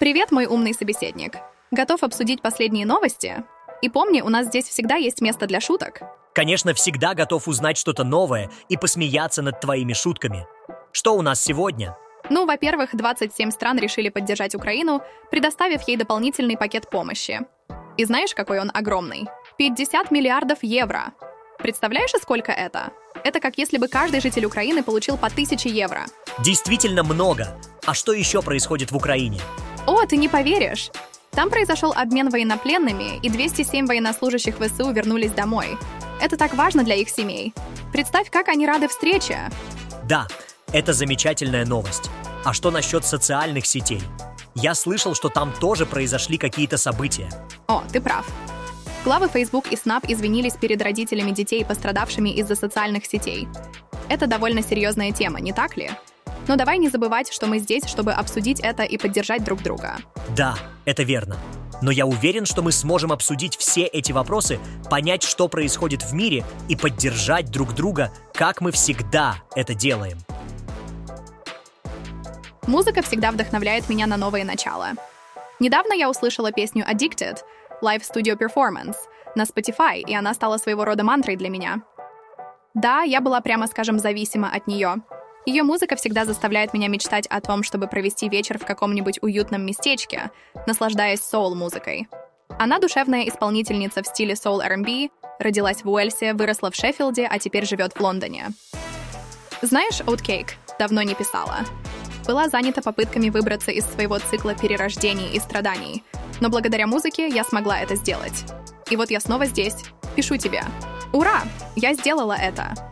Привет, мой умный собеседник. Готов обсудить последние новости? И помни, у нас здесь всегда есть место для шуток. Конечно, всегда готов узнать что-то новое и посмеяться над твоими шутками. Что у нас сегодня? Ну, во-первых, 27 стран решили поддержать Украину, предоставив ей дополнительный пакет помощи. И знаешь, какой он огромный? 50 миллиардов евро. Представляешь, сколько это? Это как если бы каждый житель Украины получил по 1000 евро. Действительно много. А что еще происходит в Украине? О, ты не поверишь! Там произошел обмен военнопленными, и 207 военнослужащих ВСУ вернулись домой. Это так важно для их семей. Представь, как они рады встрече. Да, это замечательная новость. А что насчет социальных сетей? Я слышал, что там тоже произошли какие-то события. О, ты прав. Главы Facebook и Snap извинились перед родителями детей, пострадавшими из-за социальных сетей. Это довольно серьезная тема, не так ли? Но давай не забывать, что мы здесь, чтобы обсудить это и поддержать друг друга. Да, это верно. Но я уверен, что мы сможем обсудить все эти вопросы, понять, что происходит в мире и поддержать друг друга, как мы всегда это делаем. Музыка всегда вдохновляет меня на новые начала. Недавно я услышала песню Addicted Live Studio Performance на Spotify, и она стала своего рода мантрой для меня. Да, я была, прямо скажем, зависима от нее. Ее музыка всегда заставляет меня мечтать о том, чтобы провести вечер в каком-нибудь уютном местечке, наслаждаясь соул-музыкой. Она душевная исполнительница в стиле соул R&B, родилась в Уэльсе, выросла в Шеффилде, а теперь живет в Лондоне. Знаешь, Oatcake давно не писала. Была занята попытками выбраться из своего цикла перерождений и страданий, но благодаря музыке я смогла это сделать. И вот я снова здесь, пишу тебе. Ура! Я сделала это!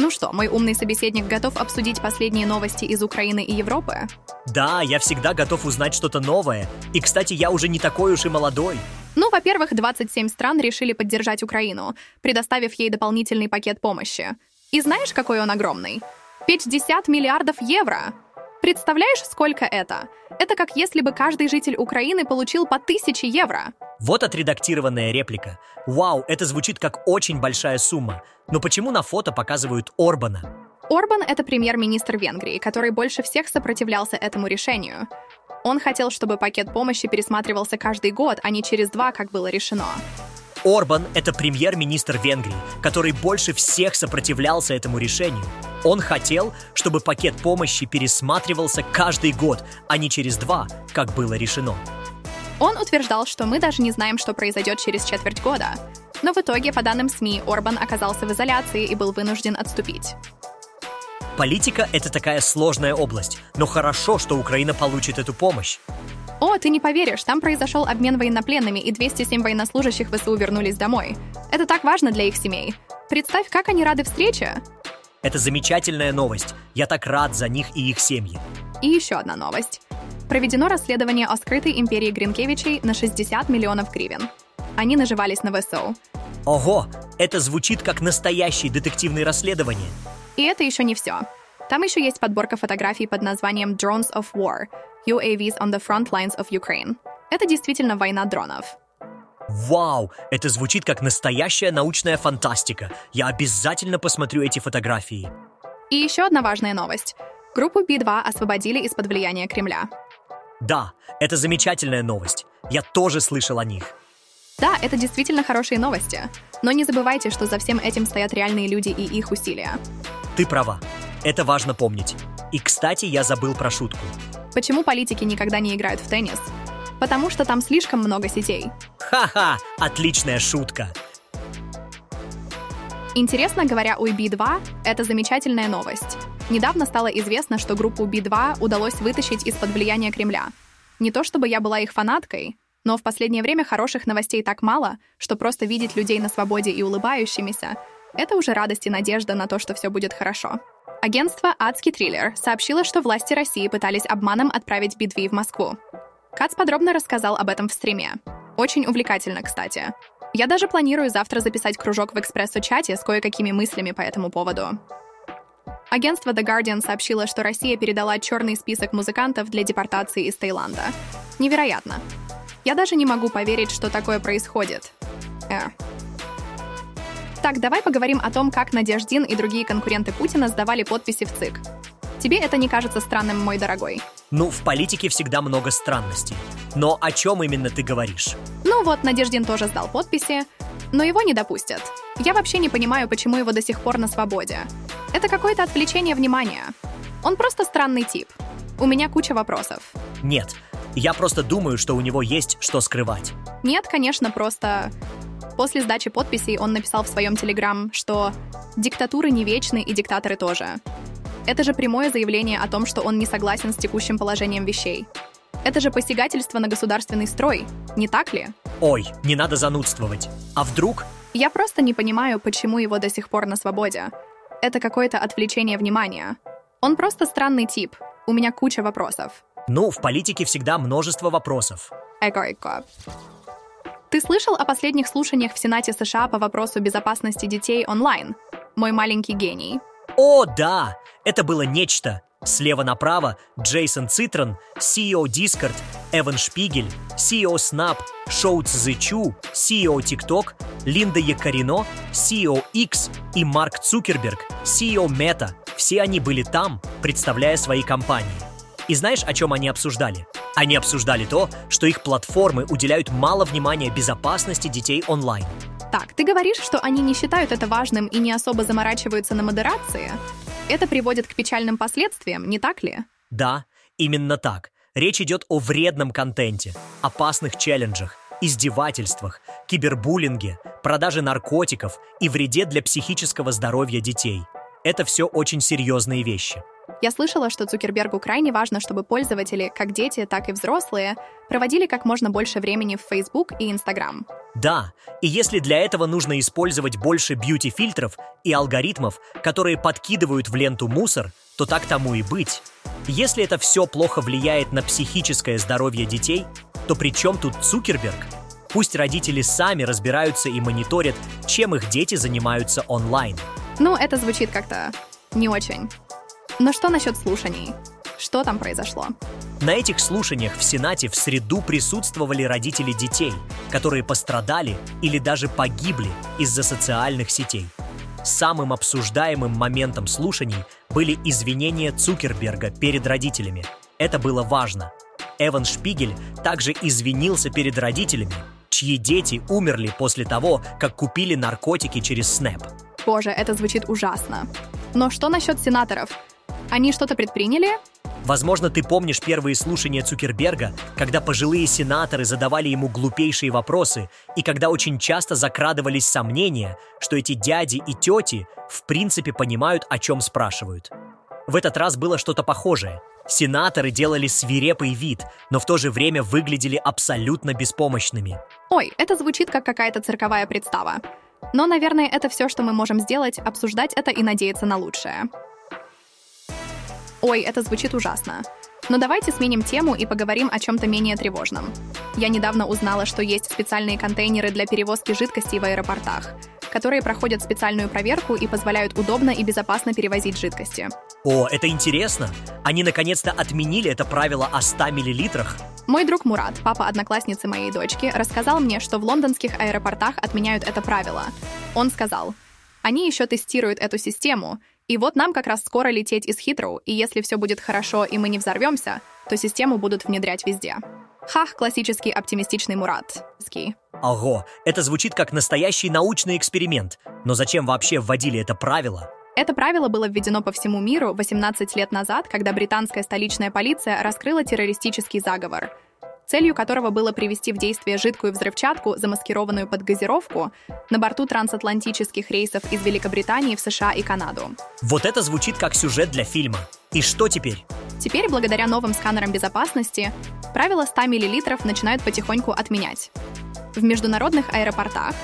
Ну что, мой умный собеседник готов обсудить последние новости из Украины и Европы? Да, я всегда готов узнать что-то новое. И, кстати, я уже не такой уж и молодой. Ну, во-первых, 27 стран решили поддержать Украину, предоставив ей дополнительный пакет помощи. И знаешь, какой он огромный? 50 миллиардов евро! Представляешь, сколько это? Это как если бы каждый житель Украины получил по 1000 евро. Вот отредактированная реплика. Вау, это звучит как очень большая сумма. Но почему на фото показывают Орбана? Орбан — это премьер-министр Венгрии, который больше всех сопротивлялся этому решению. Он хотел, чтобы пакет помощи пересматривался каждый год, а не через два, как было решено. Орбан — это премьер-министр Венгрии, который больше всех сопротивлялся этому решению. Он хотел, чтобы пакет помощи пересматривался каждый год, а не через два, как было решено. Он утверждал, что мы даже не знаем, что произойдет через четверть года. Но в итоге, по данным СМИ, Орбан оказался в изоляции и был вынужден отступить. Политика — это такая сложная область, но хорошо, что Украина получит эту помощь. О, ты не поверишь, там произошел обмен военнопленными, и 207 военнослужащих ВСУ вернулись домой. Это так важно для их семей. Представь, как они рады встрече. Это замечательная новость. Я так рад за них и их семьи. И еще одна новость. Проведено расследование о скрытой империи Гринкевичей на 60 миллионов гривен. Они наживались на ВСУ. Ого, это звучит как настоящее детективное расследование. И это еще не все. Там еще есть подборка фотографий под названием Drones of War – UAVs on the Front Lines of Ukraine. Это действительно война дронов. Вау, это звучит как настоящая научная фантастика. Я обязательно посмотрю эти фотографии. И еще одна важная новость. Группу B2 освободили из-под влияния Кремля. Да, это замечательная новость. Я тоже слышал о них. Да, это действительно хорошие новости. Но не забывайте, что за всем этим стоят реальные люди и их усилия. Ты права. Это важно помнить. И, кстати, я забыл про шутку. Почему политики никогда не играют в теннис? Потому что там слишком много сетей. Ха-ха, отличная шутка. Интересно говоря, у B2 это замечательная новость. Недавно стало известно, что группу B2 удалось вытащить из-под влияния Кремля. Не то чтобы я была их фанаткой, но в последнее время хороших новостей так мало, что просто видеть людей на свободе и улыбающимися — это уже радость и надежда на то, что все будет хорошо. Агентство «Адский триллер» сообщило, что власти России пытались обманом отправить битвы в Москву. Кац подробно рассказал об этом в стриме. Очень увлекательно, кстати. Я даже планирую завтра записать кружок в экспрессо-чате с кое-какими мыслями по этому поводу. Агентство The Guardian сообщило, что Россия передала черный список музыкантов для депортации из Таиланда. Невероятно. Я даже не могу поверить, что такое происходит. Э. Так, давай поговорим о том, как Надеждин и другие конкуренты Путина сдавали подписи в ЦИК. Тебе это не кажется странным, мой дорогой? Ну, в политике всегда много странностей. Но о чем именно ты говоришь? Ну вот, Надеждин тоже сдал подписи, но его не допустят. Я вообще не понимаю, почему его до сих пор на свободе. Это какое-то отвлечение внимания. Он просто странный тип. У меня куча вопросов. Нет, я просто думаю, что у него есть что скрывать. Нет, конечно, просто... После сдачи подписей он написал в своем телеграм, что «диктатуры не вечны и диктаторы тоже». Это же прямое заявление о том, что он не согласен с текущим положением вещей. Это же посягательство на государственный строй, не так ли? Ой, не надо занудствовать. А вдруг? Я просто не понимаю, почему его до сих пор на свободе. Это какое-то отвлечение внимания. Он просто странный тип. У меня куча вопросов. Ну, в политике всегда множество вопросов. Эко-эко. Ты слышал о последних слушаниях в Сенате США по вопросу безопасности детей онлайн? Мой маленький гений. О, да! Это было нечто. Слева направо Джейсон Цитрон, CEO Discord, Эван Шпигель, CEO Snap, Шоу Цзычу, CEO TikTok, Линда Якарино, CEO X и Марк Цукерберг, CEO Meta. Все они были там, представляя свои компании. И знаешь, о чем они обсуждали? Они обсуждали то, что их платформы уделяют мало внимания безопасности детей онлайн. Так, ты говоришь, что они не считают это важным и не особо заморачиваются на модерации? Это приводит к печальным последствиям, не так ли? Да, именно так. Речь идет о вредном контенте, опасных челленджах, издевательствах, кибербуллинге, продаже наркотиков и вреде для психического здоровья детей. Это все очень серьезные вещи. Я слышала, что Цукербергу крайне важно, чтобы пользователи, как дети, так и взрослые, проводили как можно больше времени в Facebook и Instagram. Да, и если для этого нужно использовать больше бьюти-фильтров и алгоритмов, которые подкидывают в ленту мусор, то так тому и быть. Если это все плохо влияет на психическое здоровье детей, то при чем тут Цукерберг? Пусть родители сами разбираются и мониторят, чем их дети занимаются онлайн. Ну, это звучит как-то не очень. Но что насчет слушаний? Что там произошло? На этих слушаниях в Сенате в среду присутствовали родители детей, которые пострадали или даже погибли из-за социальных сетей. Самым обсуждаемым моментом слушаний были извинения Цукерберга перед родителями. Это было важно. Эван Шпигель также извинился перед родителями, чьи дети умерли после того, как купили наркотики через Снэп. Боже, это звучит ужасно. Но что насчет сенаторов? Они что-то предприняли? Возможно, ты помнишь первые слушания Цукерберга, когда пожилые сенаторы задавали ему глупейшие вопросы, и когда очень часто закрадывались сомнения, что эти дяди и тети в принципе понимают, о чем спрашивают. В этот раз было что-то похожее. Сенаторы делали свирепый вид, но в то же время выглядели абсолютно беспомощными. Ой, это звучит как какая-то цирковая представа. Но, наверное, это все, что мы можем сделать, обсуждать это и надеяться на лучшее. Ой, это звучит ужасно. Но давайте сменим тему и поговорим о чем-то менее тревожном. Я недавно узнала, что есть специальные контейнеры для перевозки жидкостей в аэропортах, которые проходят специальную проверку и позволяют удобно и безопасно перевозить жидкости. О, это интересно! Они наконец-то отменили это правило о 100 миллилитрах. Мой друг Мурат, папа одноклассницы моей дочки, рассказал мне, что в лондонских аэропортах отменяют это правило. Он сказал, они еще тестируют эту систему, и вот нам как раз скоро лететь из Хитроу, и если все будет хорошо и мы не взорвемся, то систему будут внедрять везде. Хах, классический оптимистичный Мурат. Ски. Ого, это звучит как настоящий научный эксперимент. Но зачем вообще вводили это правило? Это правило было введено по всему миру 18 лет назад, когда британская столичная полиция раскрыла террористический заговор — целью которого было привести в действие жидкую взрывчатку, замаскированную под газировку, на борту трансатлантических рейсов из Великобритании в США и Канаду. Вот это звучит как сюжет для фильма. И что теперь? Теперь, благодаря новым сканерам безопасности, правила 100 мл начинают потихоньку отменять. В международных аэропортах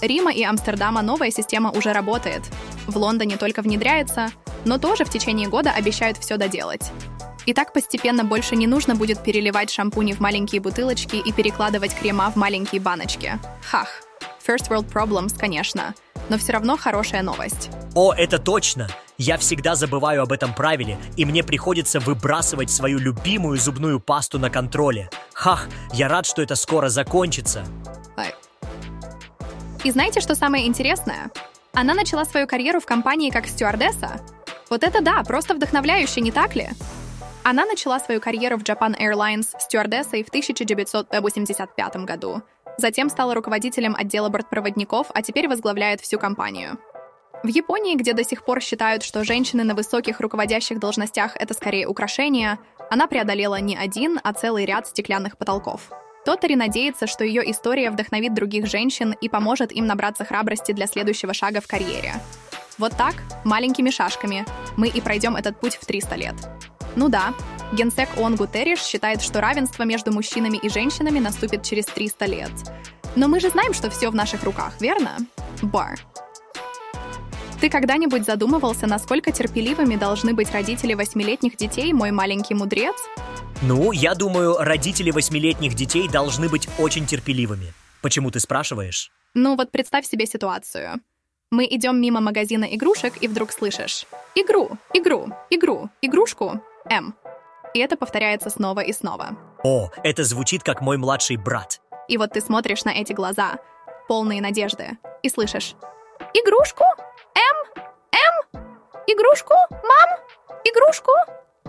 Рима и Амстердама новая система уже работает. В Лондоне только внедряется, но тоже в течение года обещают все доделать. И так постепенно больше не нужно будет переливать шампуни в маленькие бутылочки и перекладывать крема в маленькие баночки. Хах. First world problems, конечно. Но все равно хорошая новость. О, это точно! Я всегда забываю об этом правиле, и мне приходится выбрасывать свою любимую зубную пасту на контроле. Хах, я рад, что это скоро закончится. И знаете, что самое интересное? Она начала свою карьеру в компании как стюардесса, Вот это да, просто вдохновляюще, не так ли? Она начала свою карьеру в Japan Airlines стюардессой в 1985 году. Затем стала руководителем отдела бортпроводников, а теперь возглавляет всю компанию. В Японии, где до сих пор считают, что женщины на высоких руководящих должностях — это скорее украшение, она преодолела не один, а целый ряд стеклянных потолков. Тотари надеется, что ее история вдохновит других женщин и поможет им набраться храбрости для следующего шага в карьере. Вот так, маленькими шажками, мы и пройдем этот путь в 300 лет. Ну да, генсек ООН Гутерриш считает, что равенство между мужчинами и женщинами наступит через 300 лет. Но мы же знаем, что все в наших руках, верно? Бар. Ты когда-нибудь задумывался, насколько терпеливыми должны быть родители восьмилетних детей, мой маленький мудрец? Ну, я думаю, родители восьмилетних детей должны быть очень терпеливыми. Почему ты спрашиваешь? Ну вот представь себе ситуацию. Мы идем мимо магазина игрушек, и вдруг слышишь «Игру, игру, игру, игрушку, М». И это повторяется снова и снова. О, это звучит как мой младший брат. И вот ты смотришь на эти глаза, полные надежды, и слышишь «Игрушку? М? М? Игрушку? Мам? Игрушку?»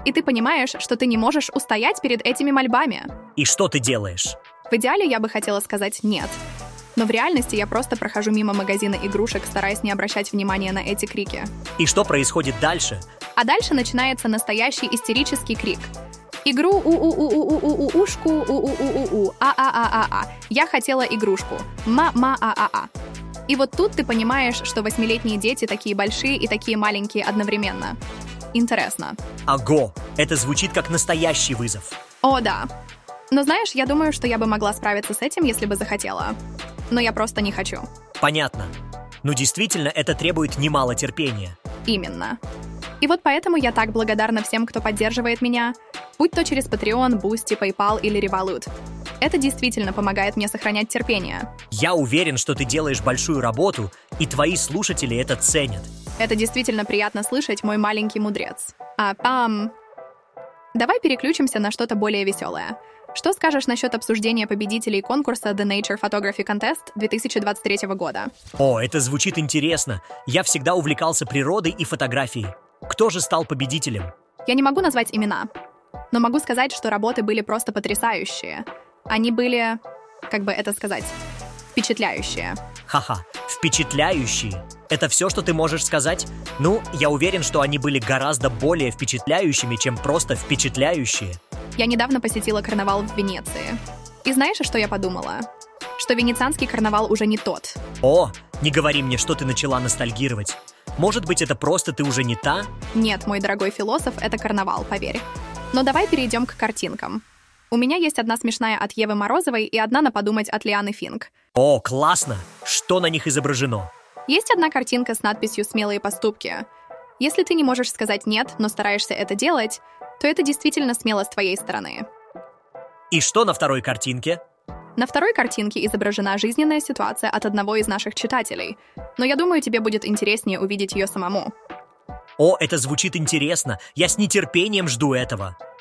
И ты понимаешь, что ты не можешь устоять перед этими мольбами. И что ты делаешь? В идеале я бы хотела сказать «нет». Но в реальности я просто прохожу мимо магазина игрушек, стараясь не обращать внимания на эти крики. И что происходит дальше? А дальше начинается настоящий истерический крик. Игру у у у у у у у ушку у у у у у а а а а а Я хотела игрушку. Ма ма а а а. И вот тут ты понимаешь, что восьмилетние дети такие большие и такие маленькие одновременно. Интересно. Аго, это звучит как настоящий вызов. О, да. Но знаешь, я думаю, что я бы могла справиться с этим, если бы захотела. Но я просто не хочу. Понятно. Ну действительно, это требует немало терпения. Именно. И вот поэтому я так благодарна всем, кто поддерживает меня, будь то через Patreon, Boosty, PayPal или Revolut. Это действительно помогает мне сохранять терпение. Я уверен, что ты делаешь большую работу, и твои слушатели это ценят. Это действительно приятно слышать, мой маленький мудрец. А пам... Давай переключимся на что-то более веселое. Что скажешь насчет обсуждения победителей конкурса The Nature Photography Contest 2023 года? О, это звучит интересно. Я всегда увлекался природой и фотографией. Кто же стал победителем? Я не могу назвать имена, но могу сказать, что работы были просто потрясающие. Они были, как бы это сказать, впечатляющие. Ха-ха, впечатляющие. Это все, что ты можешь сказать? Ну, я уверен, что они были гораздо более впечатляющими, чем просто впечатляющие. Я недавно посетила карнавал в Венеции. И знаешь, что я подумала? Что венецианский карнавал уже не тот. О, не говори мне, что ты начала ностальгировать. Может быть, это просто ты уже не та? Нет, мой дорогой философ, это карнавал, поверь. Но давай перейдем к картинкам. У меня есть одна смешная от Евы Морозовой и одна на подумать от Лианы Финк. О, классно! Что на них изображено? Есть одна картинка с надписью «Смелые поступки». Если ты не можешь сказать «нет», но стараешься это делать, то это действительно смело с твоей стороны. И что на второй картинке? На второй картинке изображена жизненная ситуация от одного из наших читателей, но я думаю, тебе будет интереснее увидеть ее самому. О, это звучит интересно. Я с нетерпением жду этого.